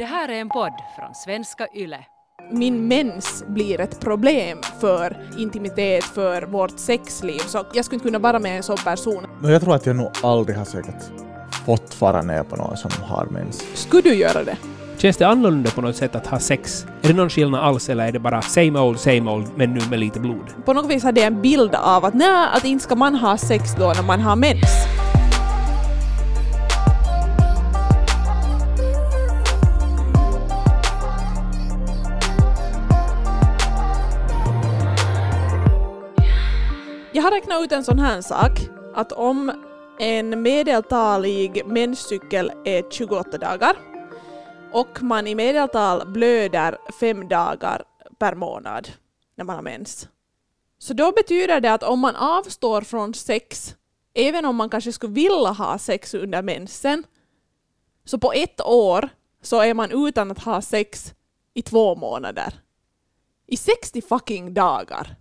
Det här är en podd från svenska YLE. min mens blir ett problem för intimitet, för vårt sexliv. Så jag skulle inte kunna vara med en sån person. Men jag tror att jag nog aldrig har säkert fått fara ner på någon som har mens. Skulle du göra det? Känns det annorlunda på något sätt att ha sex? Är det någon skillnad alls eller är det bara same old, same old men nu med lite blod? På något vis hade jag en bild av att nej, att inte ska man ha sex då när man har mens. Har räknat ut en sån här sak, att om en medeltalig menscykel är 28 dagar och man i medeltal blöder fem dagar per månad när man har mens. Så då betyder det att om man avstår från sex, även om man kanske skulle vilja ha sex under mensen, så på ett år så är man utan att ha sex i två månader. I 60 fucking dagar.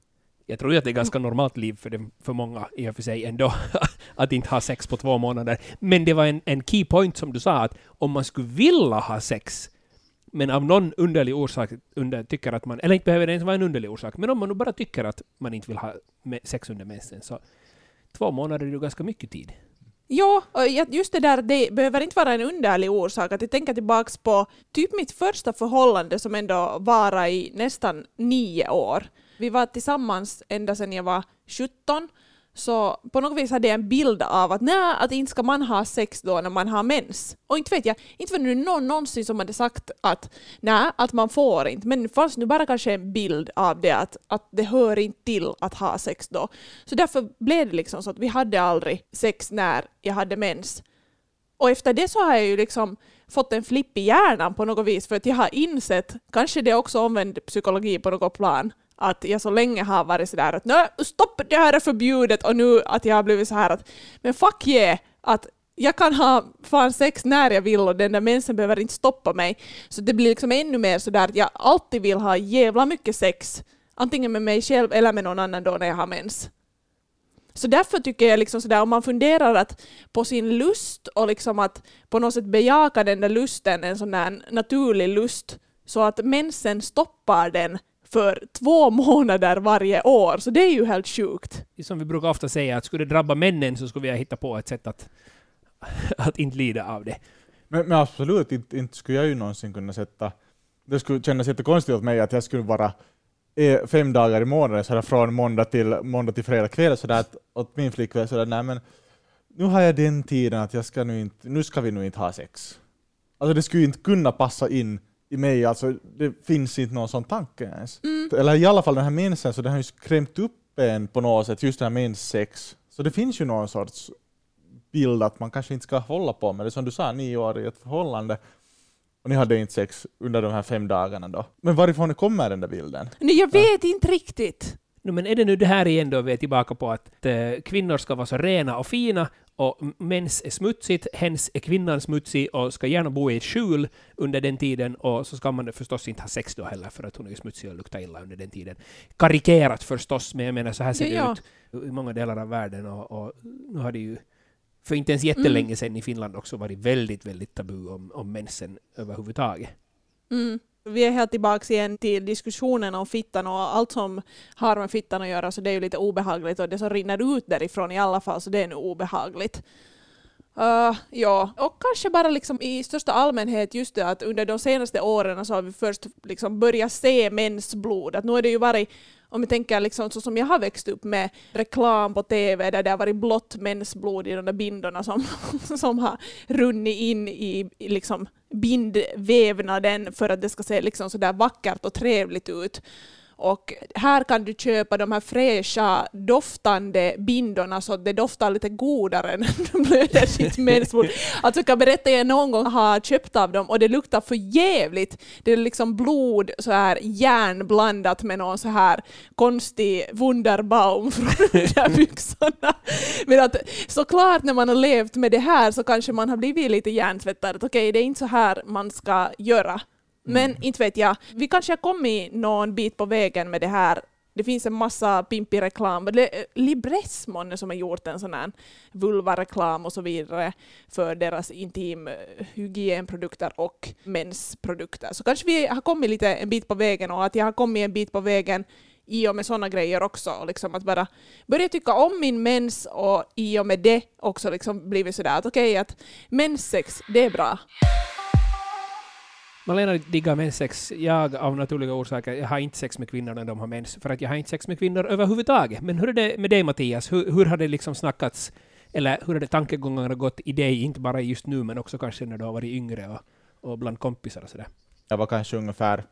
Jag tror ju att det är ganska normalt liv för, dem, för många i och för sig ändå, att inte ha sex på två månader. Men det var en, en key point som du sa, att om man skulle vilja ha sex, men av någon underlig orsak under, tycker att man, eller inte behöver det ens vara en underlig orsak, men om man nu bara tycker att man inte vill ha sex under mensen, så två månader är ju ganska mycket tid. Ja, just det där, det behöver inte vara en underlig orsak. Att jag tänker tillbaks på typ mitt första förhållande som ändå var i nästan nio år. Vi var tillsammans ända sedan jag var 17, så på något vis hade jag en bild av att nej, att inte ska man ha sex då när man har mens. Och inte vet jag, inte var det någon någonsin som hade sagt att nej, att man får inte, men det fanns nu bara kanske en bild av det att, att det hör inte till att ha sex då. Så därför blev det liksom så att vi hade aldrig sex när jag hade mens. Och efter det så har jag ju liksom fått en flipp i hjärnan på något vis för att jag har insett, kanske det är också omvänd psykologi på något plan, att jag så länge har varit sådär att nej, stopp, det här är förbjudet och nu att jag har blivit så här att men fuck yeah, att jag kan ha fan sex när jag vill och den där mensen behöver inte stoppa mig. Så det blir liksom ännu mer sådär att jag alltid vill ha jävla mycket sex, antingen med mig själv eller med någon annan då när jag har mens. Så därför tycker jag liksom sådär, om man funderar att på sin lust och liksom att på något sätt bejaka den där lusten, en sån där naturlig lust, så att mensen stoppar den för två månader varje år. Så det är ju helt sjukt. Som vi brukar ofta säga, att skulle det drabba männen så skulle vi ha hittat på ett sätt att, att inte lida av det. Men, men absolut, inte, inte skulle jag ju någonsin kunna sätta... Det skulle kännas jättekonstigt åt mig att jag skulle vara eh, fem dagar i månaden, sådär från måndag till, måndag till fredag kväll, sådär att åt min flickvän sådär, nej men nu har jag den tiden att jag ska nu inte, nu ska vi nu inte ha sex. Alltså det skulle inte kunna passa in i mig, alltså det finns inte någon sån tanke ens. Eller i alla fall den här mensen, så den har ju skrämt upp en på något sätt, just den här menssex. Så det finns ju någon sorts bild att man kanske inte ska hålla på med det. Som du sa, nio år i ett förhållande och ni hade inte sex under de här fem dagarna då. Men varifrån kommer den där bilden? Nej, jag vet inte riktigt. No, men är det nu det här igen då vi är tillbaka på att eh, kvinnor ska vara så rena och fina och mens är smutsigt, hens är kvinnan smutsig och ska gärna bo i ett skjul under den tiden och så ska man förstås inte ha sex då heller för att hon är smutsig och luktar illa under den tiden. Karikerat förstås, men jag menar så här ser Ja, ja. det ut i många delar av världen och, och nu har det ju för inte ens jättelänge Mm. sedan i Finland också varit väldigt, väldigt tabu om, om mensen överhuvudtaget. Mm. Vi är helt tillbaka igen till diskussionen om fittan och allt som har med fittan att göra så det är ju lite obehagligt och det som rinner ut därifrån i alla fall så det är nu obehagligt. Uh, ja, och kanske bara liksom i största allmänhet just det att under de senaste åren så har vi först liksom börjat se mensblod. Att nu har det ju varit, om jag tänker liksom så som jag har växt upp med reklam på TV där det har varit blått mensblod i de där bindorna som, som har runnit in i, liksom bindvävnaden för att det ska se liksom sådär vackert och trevligt ut. Och här kan du köpa de här fräscha doftande bindorna så att det doftar lite godare när du blöder ditt mensblod. Alltså jag kan berätta att jag någon gång har köpt av dem och det luktar för jävligt. Det är liksom blod så här järnblandat med någon så här konstig Wunderbaum från underbyxorna. Men att såklart när man har levt med det här så kanske man har blivit lite hjärntvättad. Okej, det är inte så här man ska göra. Mm. Men inte vet jag, vi kanske har kommit någon bit på vägen med det här Det finns en massa pimpig reklam. Libress eh, som har gjort en sån här vulvareklam och så vidare för deras intimhygienprodukter eh, och mensprodukter. Så kanske vi har kommit lite en bit på vägen och att jag har kommit en bit på vägen i och med sådana grejer också. Och liksom att bara börja tycka om min mens och i och med det också liksom blivit sådär att okej, okay, att menssex, det är bra. Malena diggar menssex. Jag av naturliga orsaker, jag har inte sex med kvinnor när de har mens, för att jag har inte sex med kvinnor överhuvudtaget. Men hur är det med dig Mattias? Hur, hur har det liksom snackats, eller hur har det tankegångarna gått i dig, inte bara just nu, men också kanske när du har varit yngre och, och bland kompisar och sådär? Jag var kanske ungefär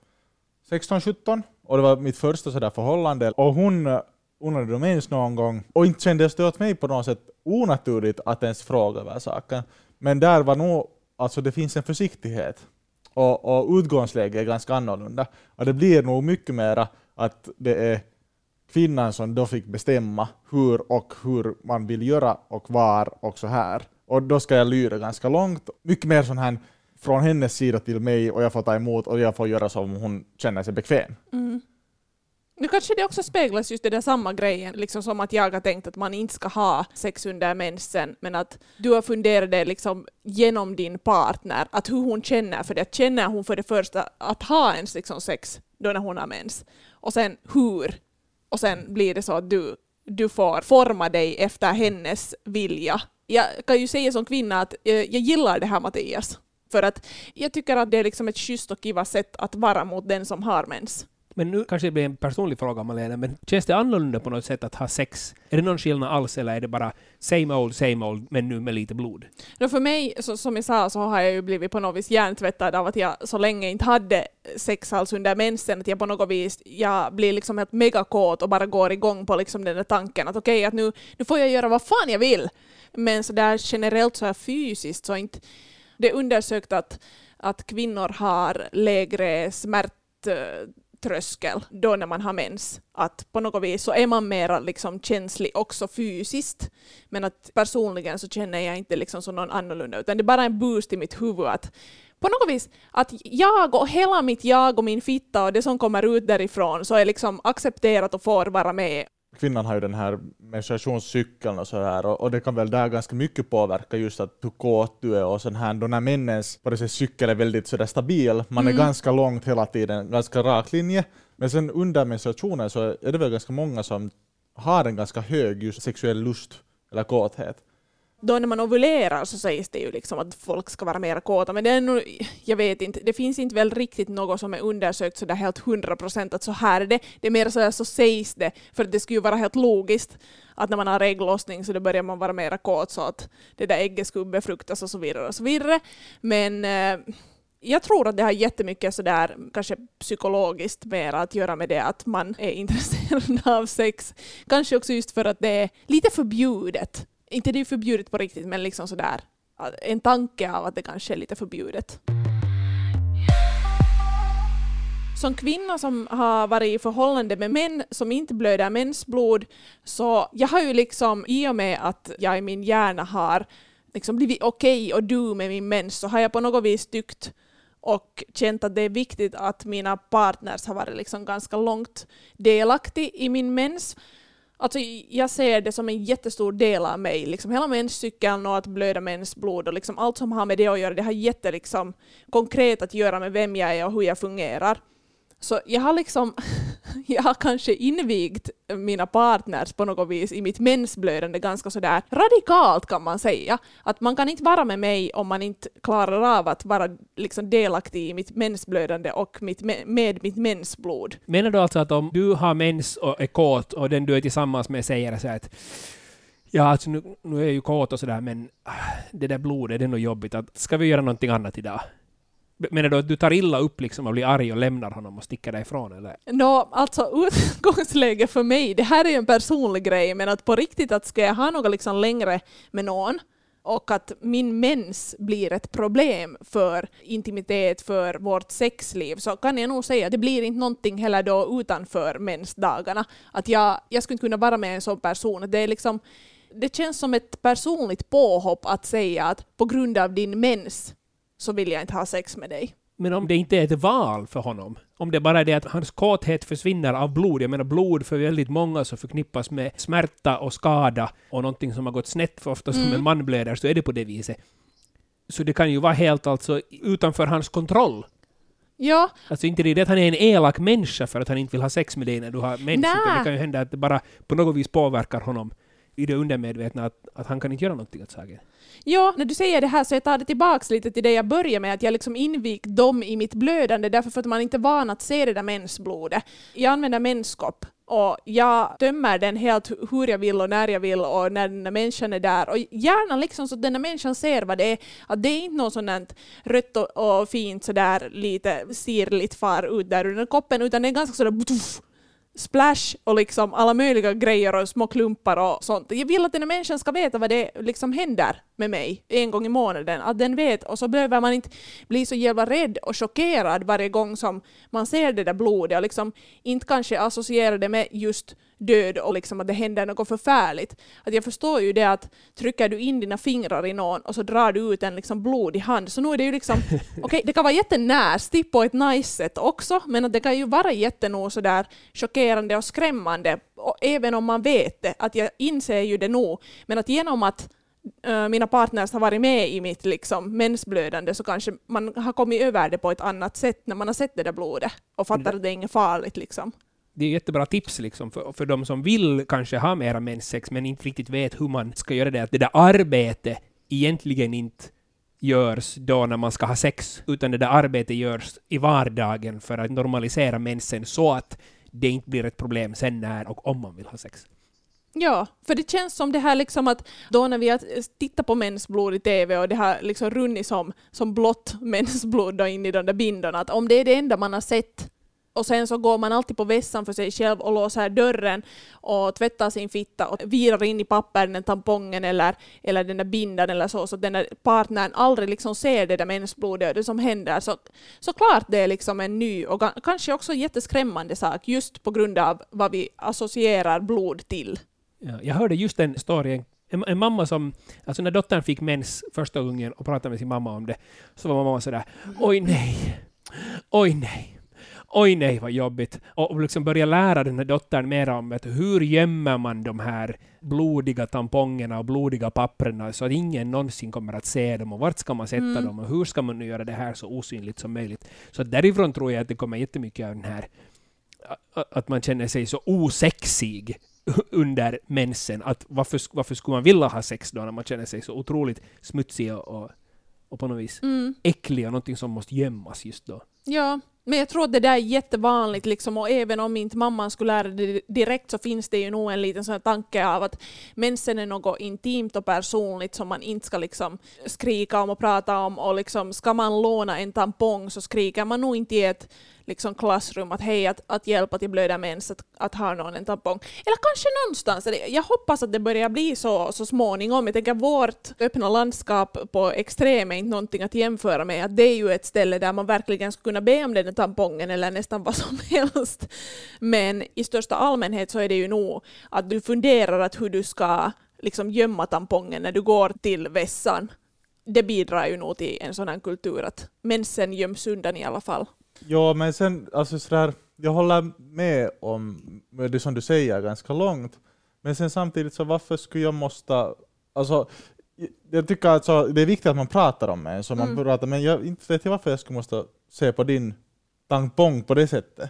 16-17 och det var mitt första sådär förhållande. Och hon undrade om ens någon gång och inte kändes det åt mig på något sätt onaturligt att ens fråga över saken. Men där var nog, alltså det finns en försiktighet och, och utgångsläget är ganska annorlunda. Och det blir nog mycket mera att det är kvinnan som då fick bestämma hur och hur man vill göra och var och så här. Och då ska jag lyra ganska långt. Mycket mer sån här från hennes sida till mig och jag får ta emot och jag får göra som hon känner sig bekväm. Mm. Nu kanske det också speglas just det där samma grejen, liksom som att jag har tänkt att man inte ska ha sex under mensen, men att du har funderat det liksom genom din partner, att hur hon känner för det. Känner hon för det första att ha ens liksom sex då när hon har mens? Och sen hur? Och sen blir det så att du, du får forma dig efter hennes vilja. Jag kan ju säga som kvinna att jag, gillar det här Mattias. För att jag tycker att det är liksom ett schysst och kiva sätt att vara mot den som har mens. Men nu kanske det blir en personlig fråga, Malena, men känns det annorlunda på något sätt att ha sex? Är det någon skillnad alls, eller är det bara same old, same old, men nu med lite blod? No, för mig, så, som jag sa, så har jag ju blivit på något vis hjärntvättad av att jag så länge inte hade sex alls under mensen, att jag på något vis, jag blir liksom helt megakåt och bara går igång på liksom den där tanken att okej, okay, att nu, nu får jag göra vad fan jag vill. Men så där generellt så här fysiskt så inte, det är undersökt att, att kvinnor har lägre smärt tröskel då när man har mens. Att på något vis så är man mer liksom känslig också fysiskt. Men att personligen så känner jag inte liksom som någon annorlunda, utan det är bara en boost i mitt huvud att på något vis att jag och hela mitt jag och min fitta och det som kommer ut därifrån så är liksom accepterat och får vara med kvinnan har ju den här menstruationscykeln och så här och, och, det kan väl där ganska mycket påverka just att hur kåt du är och sån här. Då när männens på det cykel är väldigt sådär stabil, man mm. är ganska långt hela tiden, ganska rak linje, men sen under menstruationen så är det väl ganska många som har en ganska hög just sexuell lust eller kåthet då när man ovulerar så sägs det ju liksom att folk ska vara mer kåta, men det är nog, jag vet inte, det finns inte väl riktigt något som är undersökt så där helt hundra procent att så här är det. Det är mer så, så sägs det, för det skulle ju vara helt logiskt att när man har ägglossning så då börjar man vara mer kåt så att det där ägget skulle befruktas och så vidare och så vidare. Men eh, jag tror att det har jättemycket sådär, kanske psykologiskt mer att göra med det att man är intresserad av sex. Kanske också just för att det är lite förbjudet inte det är förbjudet på riktigt, men liksom sådär eh, en tanke av att det kanske är lite förbjudet. Som kvinna som har varit i förhållande med män som inte blöder mensblod, så jag har ju liksom, i och med att jag i min hjärna har liksom blivit okej okay och du med min mens, så har jag på något vis tyckt och känt att det är viktigt att mina partners har varit liksom ganska långt delaktig i min mens. Alltså, jag ser det som en jättestor del av mig. Liksom hela menscykeln och att blöda mensblod och liksom allt som har med det att göra, det har jätte liksom, konkret att göra med vem jag är och hur jag fungerar. Så jag har liksom, jag har kanske invigt mina partners på något vis i mitt mensblödande ganska sådär radikalt kan man säga. Att man kan inte vara med mig om man inte klarar av att vara liksom delaktig i mitt mensblödande och mitt, med mitt mensblod. Menar du alltså att om du har mens och är kåt och den du är tillsammans med säger så att Ja, alltså nu, nu är jag ju kåt och sådär, men ah, det där blodet, det är nog jobbigt. Att, ska vi göra någonting annat idag? Menar du att du tar illa upp liksom och blir arg och lämnar honom och sticker därifrån eller? Nå, alltså utgångsläge för mig, det här är ju en personlig grej, men att på riktigt att ska jag ha något liksom längre med någon och att min mens blir ett problem för intimitet, för vårt sexliv, så kan jag nog säga att det blir inte någonting heller då utanför mensdagarna. Att jag, jag skulle inte kunna vara med en sån person. Det är liksom det känns som ett personligt påhopp att säga att på grund av din mens så vill jag inte ha sex med dig. Men om det inte är ett val för honom, om det bara är det att hans kåthet försvinner av blod, jag menar blod för väldigt många så förknippas med smärta och skada och någonting som har gått snett för ofta som Mm. en man blöder, så är det på det viset. Så det kan ju vara helt alltså utanför hans kontroll. Ja, Alltså inte det det att han är en elak människa för att han inte vill ha sex med dig när du har mens, utan det kan ju hända att det bara på något vis påverkar honom i det undermedvetna att, att han kan inte göra någonting åt saken. Ja, när du säger det här så jag tar det tillbaks lite till det jag började med, att jag liksom invik dem i mitt blödande därför för att man inte är van att se det där mensblodet. Jag använder menskopp och jag tömmer den helt hur jag vill och när jag vill och när den där människan är där. Och gärna liksom så att den där människan ser vad det är. Att det är inte något sånt rött och, och fint sådär lite sirligt far ut där ur den koppen utan det är ganska sådär splash och liksom alla möjliga grejer och små klumpar och sånt. Jag vill att den här människan ska veta vad det liksom händer med mig en gång i månaden. Att den vet och så behöver man inte bli så jävla rädd och chockerad varje gång som man ser det där blodet och liksom inte kanske associera det med just död och liksom att det händer något förfärligt. Att jag förstår ju det att trycker du in dina fingrar i någon och så drar du ut en liksom blodig hand så nu är det ju liksom okej, det kan vara jättenästy på ett nice sätt också men att det kan ju vara jättenog sådär chockerande och skrämmande och även om man vet det, att jag inser ju det nog men att genom att eh, mina partners har varit med i mitt liksom, mensblödande så kanske man har kommit över det på ett annat sätt när man har sett det där blodet och fattar att det är inget farligt. Liksom. Det är jättebra tips liksom för, för de som vill kanske ha mera menssex men inte riktigt vet hur man ska göra det. Att det där arbetet egentligen inte görs då när man ska ha sex, utan det där arbetet görs i vardagen för att normalisera mensen så att det inte blir ett problem sen när och om man vill ha sex. Ja, för det känns som det här liksom att då när vi har tittat på mensblod i TV och det har liksom runnit som, som blått mensblod in i de där bindorna, att om det är det enda man har sett och sen så går man alltid på vässan för sig själv och låser dörren och tvättar sin fitta och virar in i papper den tampongen eller, eller den där bindan eller så, så den där partnern aldrig liksom ser det där mensblodet och det som händer. Så, såklart det är liksom en ny och kanske också jätteskrämmande sak just på grund av vad vi associerar blod till. Ja, jag hörde just den storyn. En, en mamma som, alltså när dottern fick mens första gången och pratade med sin mamma om det, så var mamma sådär oj nej, oj nej. Oj nej vad jobbigt. Och och liksom börja lära den här dottern mer om att hur gömmer man de här blodiga tampongerna och blodiga papperna så att ingen någonsin kommer att se dem och vart ska man sätta Mm. dem och hur ska man nu göra det här så osynligt som möjligt. Så därifrån tror jag att det kommer jättemycket av den här att man känner sig så osexig under mensen. Att varför, varför skulle man vilja ha sex då när man känner sig så otroligt smutsig och, och, och på något vis Mm. äcklig och någonting som måste gömmas just då. Ja, men jag tror att det där är jättevanligt liksom, och även om inte mamman skulle lära det direkt så finns det ju nog en liten sån här tanke av att mensen är något intimt och personligt som man inte ska liksom skrika om och prata om och liksom ska man låna en tampong så skriker man nog inte i ett liksom klassrum att hej, att, att hjälpa till blöda mens, att, att ha någon en tampong. Eller kanske någonstans, jag hoppas att det börjar bli så, så småningom. Jag tänker vårt öppna landskap på extrem är inte någonting att jämföra med, att det är ju ett ställe där man verkligen skulle kunna be om den där tampongen eller nästan vad som helst. Men i största allmänhet så är det ju nog att du funderar att hur du ska liksom gömma tampongen när du går till vässan. Det bidrar ju nog till en sån här kultur att mensen göms undan i alla fall. Ja, men sen, alltså sådär, jag håller med om det som du säger ganska långt, men sen samtidigt så varför skulle jag måste, alltså jag tycker alltså det är viktigt att man pratar om det, så man Mm. pratar, men jag inte vet jag varför jag skulle måste se på din tampong på det sättet.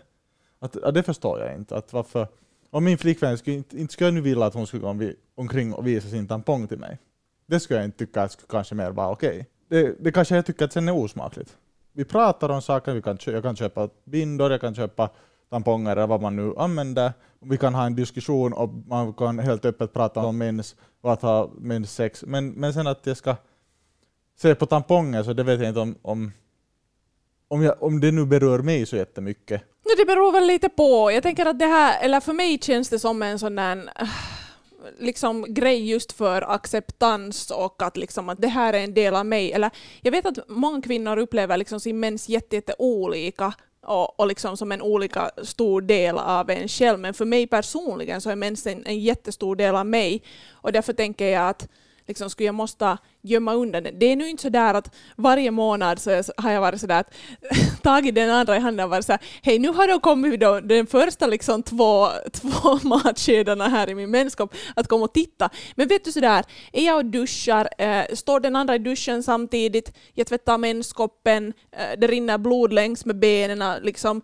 Att, ja, det förstår jag inte. Att varför, om min flickvän skulle inte, inte skulle jag nu vilja att hon skulle gå omkring och visa sin tampong till mig. Det skulle jag inte tycka att skulle kanske mer vara okej. Det, det kanske jag tycker att sen är osmakligt vi pratar om saker, vi kan, jag kan köpa bindor, jag kan köpa tamponger eller vad man nu använder. Vi kan ha en diskussion och man kan helt öppet prata om mens och att ha menssex. Men, men sen att jag ska se på tamponger så det vet jag inte om, om, om, jag, om det nu berör mig så jättemycket. Det beror väl lite på. Jag tänker att det här, eller för mig känns det som en sån där äh, liksom grej just för acceptans och att, liksom att det här är en del av mig. Eller, jag vet att många kvinnor upplever liksom sin mens jätte, jätte olika och, och liksom som en olika stor del av en själv. Men för mig personligen så är mensen en jättestor del av mig och därför tänker jag att liksom skulle jag måste gömma undan den. Det är nu inte så där att varje månad så har jag varit sådär att tagit den andra i handen och varit så här hej nu har det kommit då den första liksom två, två matskedarna här i min menskopp att komma och titta. Men vet du sådär, är jag och duschar, eh, står den andra i duschen samtidigt, jag tvättar menskoppen, eh, det rinner blod längs med benen, liksom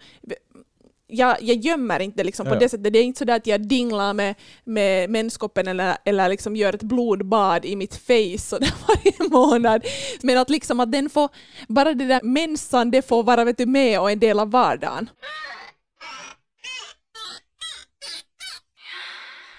jag, jag gömmer inte liksom på Ja. det sättet. Det är inte så att jag dinglar med, med menskoppen eller, eller liksom gör ett blodbad i mitt face så där varje månad. Men att, liksom att den får, bara det där mensan, det får vara vet du, med och en del av vardagen.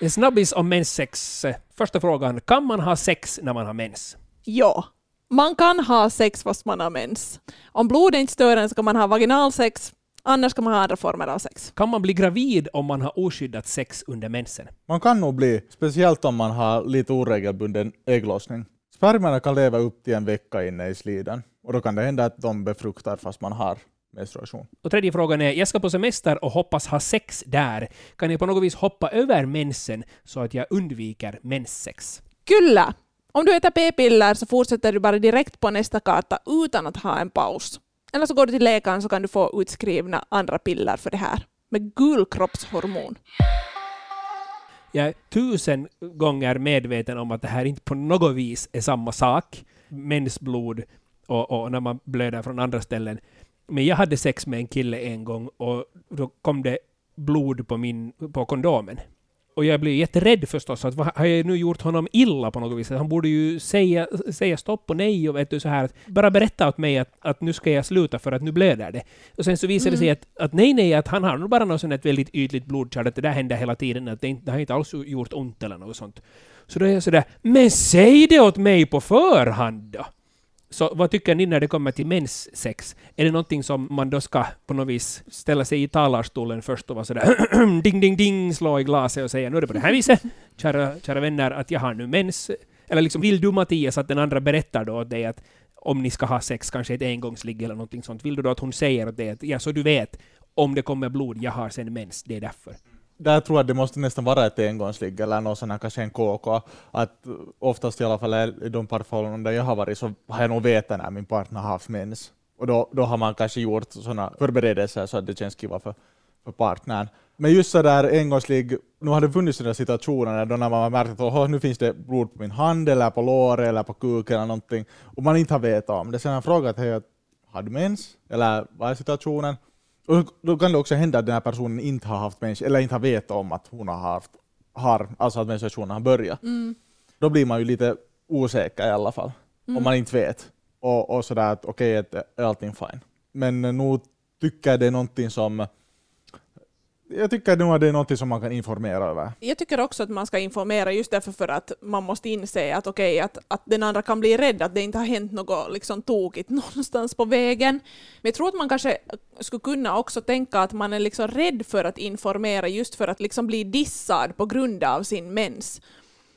En snabbis om menssex. Första frågan, kan man ha sex när man har mens? Ja, man kan ha sex fast man har mens. Om blodet inte stör en så kan man ha vaginalsex, annars kan man ha andra former av sex. Kan man bli gravid om man har oskyddat sex under mensen? Man kan nog bli, speciellt om man har lite oregelbunden ägglossning. Spermierna kan leva upp till en vecka inne i sliden och då kan det hända att de befruktar fast man har menstruation. Och tredje frågan är, jag ska på semester och hoppas ha sex där. Kan jag på något vis hoppa över mensen så att jag undviker menssex? Kyllä! Om du äter p-piller så fortsätter du bara direkt på nästa karta utan att ha en paus. Eller så går du till läkaren så kan du få utskrivna andra piller för det här. Med gulkroppshormon. Jag är tusen gånger medveten om att det här inte på något vis är samma sak. Mensblod och, och när man blöder från andra ställen. Men jag hade sex med en kille en gång och då kom det blod på, min, på kondomen. Och jag blev jätterädd förstås. Att, vad, har jag nu gjort honom illa på något vis? Han borde ju säga, säga stopp och nej och vet du, så här. Bara berätta åt mig att, att nu ska jag sluta för att nu blöder det. Och sen så visade det sig att, att nej, nej, att han har nog bara något sånt ett väldigt ytligt blodkärl, att det där händer hela tiden, att det, inte, det har inte alls gjort ont eller något sånt. Så då är jag sådär, men säg det åt mig på förhand då! Så vad tycker ni när det kommer till menssex? Är det någonting som man då ska på något vis ställa sig i talarstolen först och vara sådär ding, ding, ding, slå i glaset och säga nu är det på det här viset, kära, kära vänner, att jag har nu mens. Eller liksom, vill du Mattias att den andra berättar då åt dig att om ni ska ha sex, kanske ett engångsligg eller någonting sånt, vill du då att hon säger åt dig att ja, så du vet, om det kommer blod, jag har sen mens, det är därför. Där tror jag att det måste nästan vara ett engångsligg eller någon sån här, kanske en KK. Att oftast i alla fall i de parförhållanden där jag har varit så har jag nog vetat när min partner har haft mens. Och då, då har man kanske gjort sådana förberedelser så att det känns kiva för, för partnern. Men just så där engångsligg, nu har det funnits sådana situationer då när man har märkt att oh, nu finns det blod på min hand eller på låret eller på kuken eller någonting och man inte har vetat om det. Sen har jag frågat hej, har du mens? Eller vad är situationen? Och då kan det också hända att den här personen inte har haft mens, eller inte har vetat om att hon har haft, har, alltså att menstruationen har börjat. Då blir man ju lite osäker i alla fall, om man inte vet. Och, och sådär att okej, okay, är allting fine. Men nog tycker jag det är någonting som jag tycker nog att det är någonting som man kan informera över. Jag tycker också att man ska informera just därför för att man måste inse att okej, att, att den andra kan bli rädd, att det inte har hänt något liksom tokigt någonstans på vägen. Men jag tror att man kanske skulle kunna också tänka att man är liksom rädd för att informera just för att liksom bli dissad på grund av sin mens.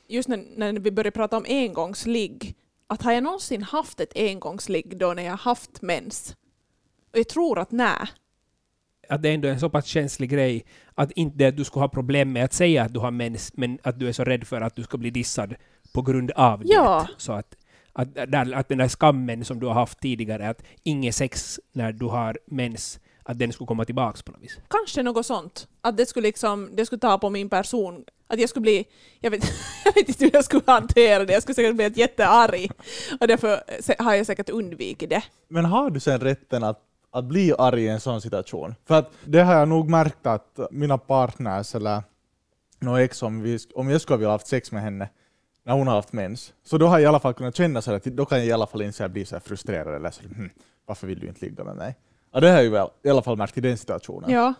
Just när, när vi börjar prata om engångsligg, att har jag någonsin haft ett engångsligg då när jag haft mens? Och jag tror att nej att det ändå är en så pass känslig grej att inte att du skulle ha problem med att säga att du har mens, men att du är så rädd för att du ska bli dissad på grund av Ja. det. Så att, att, där, att den där skammen som du har haft tidigare, att inget sex när du har mens, att den skulle komma tillbaks på något vis. Kanske något sånt. Att det skulle, liksom, det skulle ta på min person. Att jag skulle bli... Jag vet, jag vet inte hur jag skulle hantera det. Jag skulle säkert bli ett jättearg. Och därför har jag säkert undvikit det. Men har du sen rätten att, att bli arg i en sån situation? För att det har jag nog märkt att mina partners eller någon ex, om, vi, om jag skulle vilja ha haft sex med henne när hon har haft mens, så då har jag i alla fall kunnat känna så att då kan jag i alla fall inte så här bli så frustrerad eller så, hm, varför vill du inte ligga med mig? Ja, det har jag ju väl, i alla fall märkt i den situationen. Ja.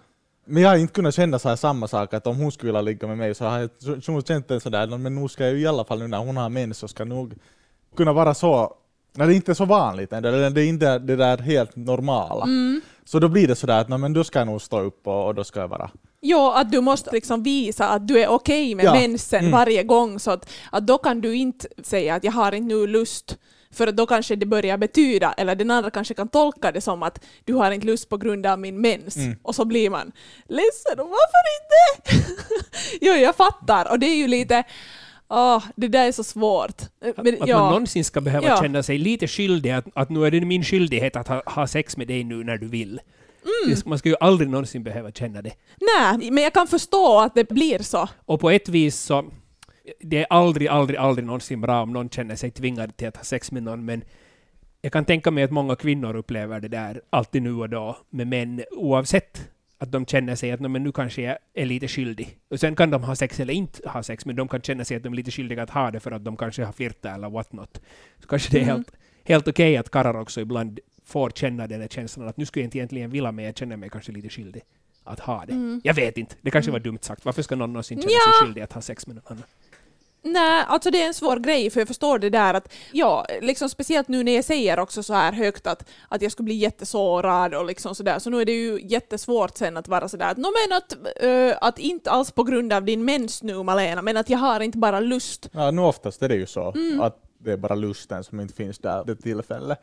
Men jag har inte kunnat känna så här samma sak, att om hon skulle vilja ligga med mig så har jag så- så känt det sådär, men nu ska jag i alla fall nu när hon har mens så ska nog kunna vara så, när det inte är så vanligt det är inte det där helt normala. Så då blir det sådär att men då ska jag nog stå upp och, och då ska jag vara... Jo, att du måste liksom visa att du är okej med Ja. mensen Mm. varje gång. Så att, att då kan du inte säga att jag har inte nu lust. För att då kanske det börjar betyda, eller den andra kanske kan tolka det som att du har inte lust på grund av min mens. Mm. Och så blir man ledsen och varför inte? jo, jag fattar. Och det är ju lite Åh, det där är så svårt. Men, Att ja. man någonsin ska behöva Ja. känna sig lite skyldig, att, att nu är det min skyldighet att ha, ha sex med dig nu när du vill. Mm. Man ska ju aldrig någonsin behöva känna det. Nej, men jag kan förstå att det blir så. Och på ett vis så, det är aldrig, aldrig, aldrig någonsin bra om någon känner sig tvingad till att ha sex med någon, men jag kan tänka mig att många kvinnor upplever det där alltid nu och då med män, oavsett att de känner sig att "Nå, men nu kanske jag är lite skyldig. Och sen kan de ha sex eller inte ha sex, men de kan känna sig att de är lite skyldiga att ha det för att de kanske har flirtat eller what not. Så kanske det är Mm. helt, helt okej att karlar också ibland får känna den här känslan att nu skulle jag inte egentligen vilja, men jag känner mig kanske lite skyldig att ha det. Mm. Jag vet inte, det kanske var dumt sagt. Varför ska någon någonsin känna Ja. sig skyldig att ha sex med någon annan? Nej, alltså det är en svår grej för jag förstår det där att, ja, liksom speciellt nu när jag säger också så här högt att, att jag skulle bli jättesårad och liksom sådär, så nu är det ju jättesvårt sen att vara sådär att, no, men att, eh, att inte alls på grund av din mens nu Malena, men att jag har inte bara lust. Ja, nu oftast är det ju så Mm. att det är bara lusten som inte finns där det tillfället.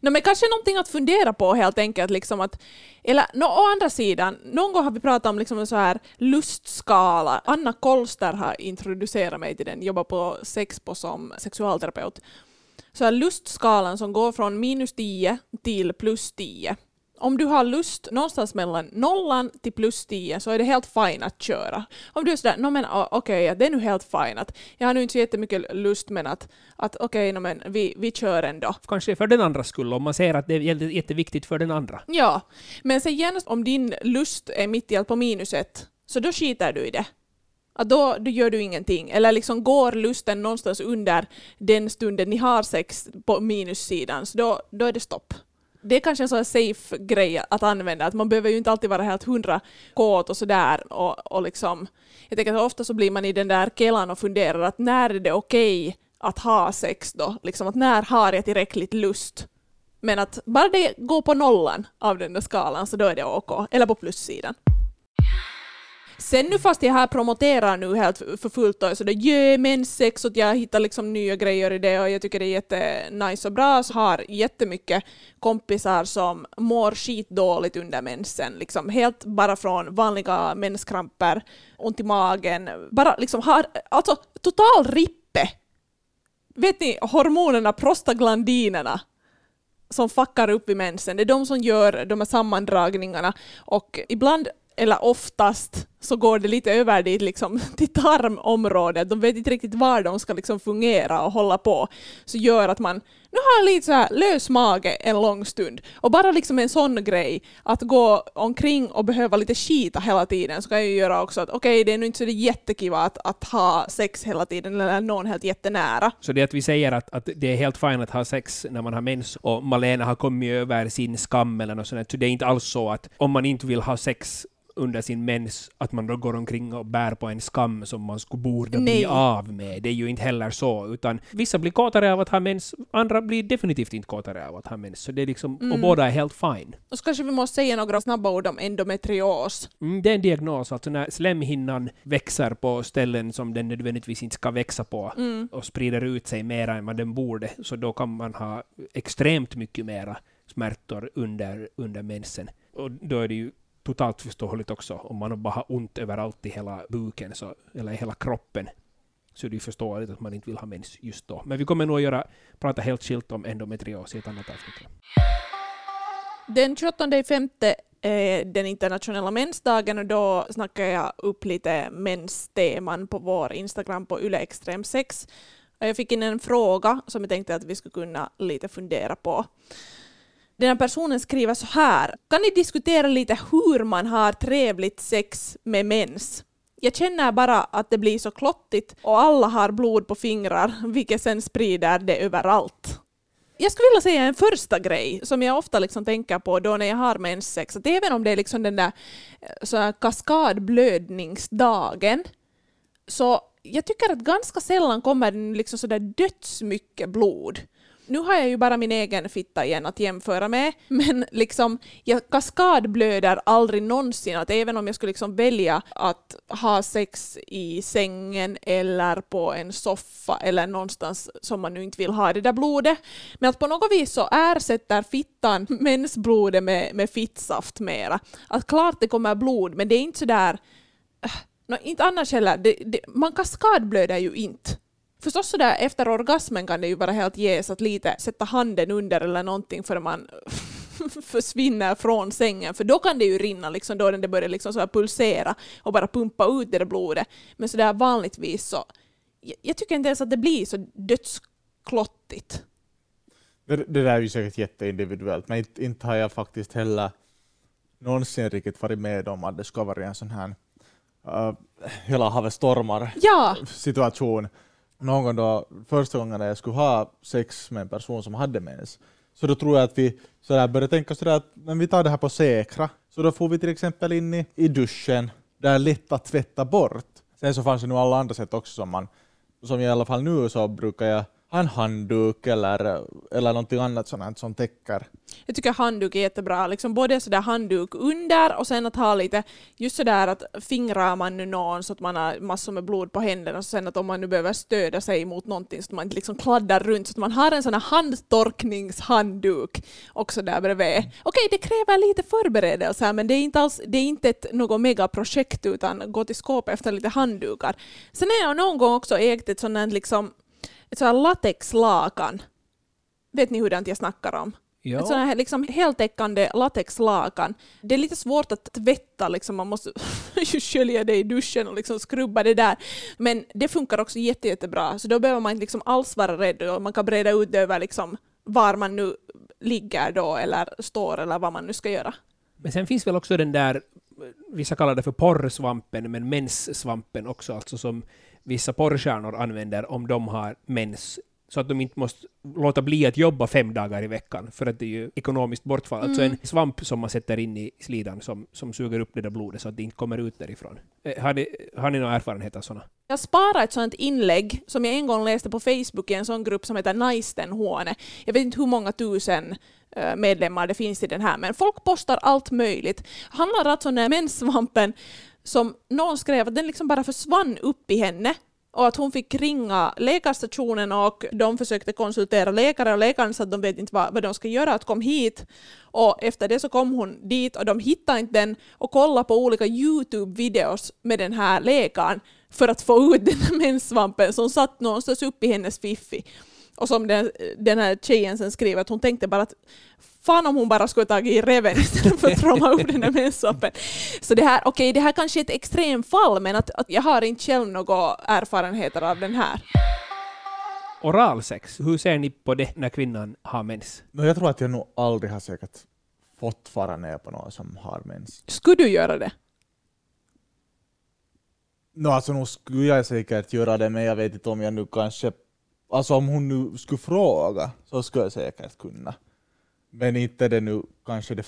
No, men kanske någonting att fundera på helt enkelt. Liksom att, eller no, å andra sidan, någon gång har vi pratat om liksom en så här lustskala. Anna Kolster har introducerat mig till den, jobbar på Sexpo som sexualterapeut. Så här lustskalan som går från minus 10 till plus 10. Om du har lust någonstans mellan nollan till plus 10 så är det helt fine att köra. Om du är sådär, no, men ah, okej, det är nu helt fine att jag har nu inte så jättemycket lust men att, att okej, no, men vi, vi kör ändå. Kanske för den andra skull, om man ser att det är jätte- jätteviktigt för den andra. Ja, men sen genast om din lust är mitt i allt på minus ett, så då skiter du i det. Att då, då gör du ingenting. Eller liksom går lusten någonstans under den stunden ni har sex på minussidan, så då, då är det stopp. Det är kanske en sån här safe grej att använda, att man behöver ju inte alltid vara helt hundra kåt och sådär. Och, och liksom, jag tänker att ofta så blir man i den där kellan och funderar att när är det okej att ha sex då? Liksom att när har jag tillräckligt lust? Men att bara det går på nollan av den där skalan så då är det OK. Eller på plussidan. Sen nu fast jag här promoterar nu helt för fullt och sådär det gör menssex och jag hittar liksom nya grejer i det och jag tycker det är jättenice och bra så har jättemycket kompisar som mår skitdåligt under mensen. Liksom helt bara från vanliga menskramper, ont i magen, bara liksom har alltså total rippe. Vet ni hormonerna, prostaglandinerna som fuckar upp i mensen. Det är de som gör de här sammandragningarna och ibland, eller oftast, så går det lite över dit liksom, till tarmområdet. De vet inte riktigt var de ska liksom fungera och hålla på. Så gör att man nu har lite så här lös mage en lång stund. Och bara liksom en sån grej, att gå omkring och behöva lite skita hela tiden, så kan ju göra också att okej, det är nu inte så det jättekiva att, att ha sex hela tiden eller någon helt jättenära. Så det att vi säger att, att det är helt fint att ha sex när man har mens och Malena har kommit över sin skam eller något sånt, så det är inte alls så att om man inte vill ha sex under sin mens, att man då går omkring och bär på en skam som man skulle borde Nej. bli av med. Det är ju inte heller så, utan vissa blir kåtare av att ha mens, andra blir definitivt inte kåtare av att ha mens. Så det är liksom, och Mm. båda är helt fine. Och så kanske vi måste säga några snabba ord om endometrios. Mm, det är en diagnos, alltså när slemhinnan växer på ställen som den nödvändigtvis inte ska växa på Mm. och sprider ut sig mer än vad den borde, så då kan man ha extremt mycket mera smärtor under, under mensen. Och då är det ju totalt förståeligt också, om man bara har ont överallt i hela buken, så, eller i hela kroppen, så är det ju förståeligt att man inte vill ha mens just då. Men vi kommer nog att göra, prata helt skilt om endometrios i ett annat avsnitt. Den 28 femte är den internationella mensdagen och då snackar jag upp lite mensteman på vår Instagram på yleextrem6. Jag fick in en fråga som jag tänkte att vi skulle kunna lite fundera på. Den här personen skriver så här. Kan ni diskutera lite hur man har trevligt sex med mens? Jag känner bara att det blir så klottigt och alla har blod på fingrar, vilket sen sprider det överallt. Jag skulle vilja säga en första grej som jag ofta liksom tänker på då när jag har menssex, att även om det är liksom den där eh, så här kaskadblödningsdagen, så jag tycker att ganska sällan kommer det liksom sådär dödsmycket blod. Nu har jag ju bara min egen fitta igen att jämföra med, men liksom jag kaskadblöder aldrig någonsin. Att även om jag skulle liksom välja att ha sex i sängen eller på en soffa eller någonstans som man nu inte vill ha det där blodet, men att på något vis så ersätter fittan mensblodet med, med fittsaft mera. Att klart det kommer blod, men det är inte sådär äh, No, inte annars heller. Det, det, man kaskadblöder ju inte. Förstås sådär efter orgasmen kan det ju vara helt ges att lite sätta handen under eller någonting för man försvinner från sängen, för då kan det ju rinna liksom, då det börjar liksom så pulsera och bara pumpa ut det där blodet. Men sådär vanligtvis så, jag, jag tycker inte ens att det blir så dödsklottigt. Det, det där är ju säkert jätteindividuellt, men inte, inte har jag faktiskt heller någonsin riktigt varit med om att det ska vara en sån här uh, hela havet stormar Ja, situation. Någon gång då, första gången jag skulle ha sex med en person som hade mens, så då tror jag att vi sådär började tänka sådär att men vi tar det här på säkra. Så då får vi till exempel in i, i duschen, där det är lätt att tvätta bort. Sen så fanns det nog alla andra sätt också som man, som i alla fall nu så brukar jag en handduk eller, eller någonting annat sånt som täcker. jag tycker handduk är jättebra. Liksom både sådär handduk under och sen att ha lite, just sådär att fingrar man nu någon så att man har massor med blod på händerna och sen att om man nu behöver stödja sig mot någonting så att man inte liksom kladdar runt så att man har en sån här handtorkningshandduk också där bredvid. Okej, det kräver lite förberedelser men det är inte alls, det är inte ett något megaprojekt utan gå till skåpet efter lite handdukar. Sen har jag någon gång också ägt ett sånt här liksom ett sånt här latexlakan. Vet ni hurdant jag snackar om? Ett sånt här liksom heltäckande latexlakan. Det är lite svårt att tvätta, liksom. man måste skölja det i duschen och liksom skrubba det där. Men det funkar också jätte, jättebra, så då behöver man inte liksom alls vara rädd och man kan breda ut det över liksom var man nu ligger då eller står eller vad man nu ska göra. Men sen finns väl också den där, vissa kallar det för porrsvampen, men menssvampen också, alltså som vissa porrstjärnor använder om de har mens, så att de inte måste låta bli att jobba fem dagar i veckan, för att det är ju ekonomiskt bortfall. Alltså en svamp som man sätter in i slidan som, som suger upp det där blodet så att det inte kommer ut därifrån. Eh, Har ni, har ni någon erfarenhet av sådana? Jag sparar ett sånt inlägg som jag en gång läste på Facebook i en sån grupp som heter Naistenhuone. Jag vet inte hur många tusen eh, medlemmar det finns i den här, men folk postar allt möjligt. Handlar alltså om den här menssvampen som någon skrev att den liksom bara försvann upp i henne och att hon fick ringa läkarstationen och de försökte konsultera läkare och läkaren sa att de vet inte vad, vad de ska göra, att kom hit. Och efter det så kom hon dit och de hittade inte den och kollade på olika YouTube-videos med den här läkaren för att få ut den här menssvampen som satt någonstans upp i hennes fiffi. Och som den, den här tjejen sen skriver att hon tänkte bara att fan om hon bara skulle tagit i reven istället för att tromma upp den här menssvampen. Så det här, okej, det här kanske är ett extremfall men att, att jag har inte själv några erfarenheter av den här. Oralsex, hur ser ni på det när kvinnan har mens? No, jag tror att jag nog aldrig har säkert fått fara ner på någon som har mens. Skulle du göra det? No, alltså nog skulle jag säkert göra det, men jag vet inte om jag nu kanske... Alltså om hon nu skulle fråga så skulle jag säkert kunna. Men inte det nu kanske det...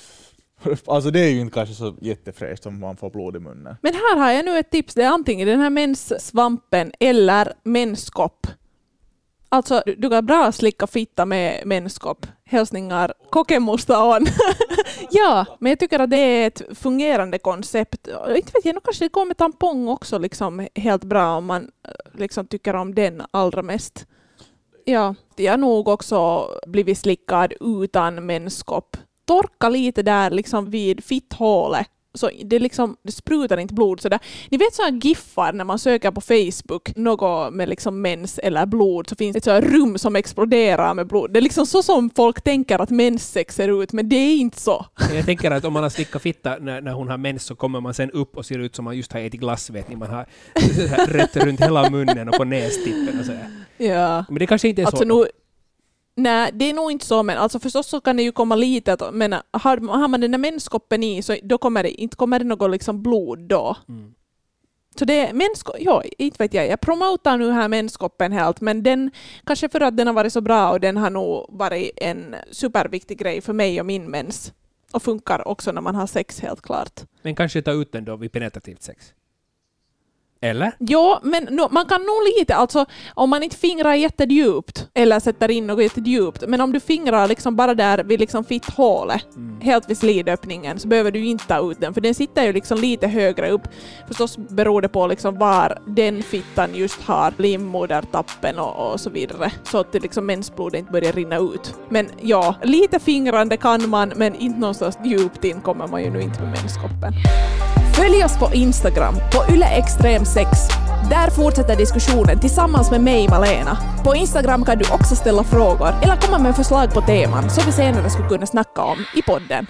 Alltså det är ju inte kanske så jättefräscht om man får blod i munnen. Men här har jag nu ett tips. Det är antingen den här menssvampen eller menskopp. Alltså, du, kan bra slicka fitta med menskopp. Hälsningar Kokemustaon. ja, men jag tycker att det är ett fungerande koncept. Inte vet jag, nog kanske det går med tampong också liksom helt bra om man eh, liksom tycker om den allra mest. Ja, jag har nog också blivit slickad utan menskopp. Torka lite där liksom vid fitthålet. Så det, liksom, det sprutar inte blod sådär. Ni vet sådana giffar när man söker på Facebook, något med liksom mens eller blod, så finns det ett sådant rum som exploderar med blod. Det är liksom så som folk tänker att menssex ser ut, men det är inte så. Jag tänker att om man har slickat fitta när, när hon har mens så kommer man sen upp och ser ut som man just har ätit glass, vet ni. Man har rött runt hela munnen och på nästippen och sådär. Ja. Men det kanske inte är Alltså så. nu, nej, det är nog inte så, men alltså förstås så kan det ju komma lite, men har, har man den där menskoppen i så då kommer det inte kommer det något liksom blod då. Mm. Så det är mensko, ja, inte vet jag. Jag promotar nu här menskoppen helt, men den, kanske för att den har varit så bra och den har nog varit en superviktig grej för mig och min mens. Och funkar också när man har sex helt klart. Men kanske ta ut den då vid penetrativt sex. Eller? Ja, men no, man kan nog lite, alltså om man inte fingrar jättedjupt eller sätter in något jättedjupt, men om du fingrar liksom bara där vid liksom fitthålet, helt vid slidöppningen, så behöver du inte ta ut den, för den sitter ju liksom lite högre upp. Förstås beror det på liksom var den fittan just har livmodertappen och, och så vidare, så att liksom mensblodet inte börjar rinna ut. Men ja, lite fingrande kan man, men inte någonstans djupt in kommer man ju nu inte med menskoppen. Följ oss på Instagram, på yleextrem6. Där fortsätter diskussionen tillsammans med mig, Malena. På Instagram kan du också ställa frågor eller komma med förslag på teman som vi senare skulle kunna snacka om i podden.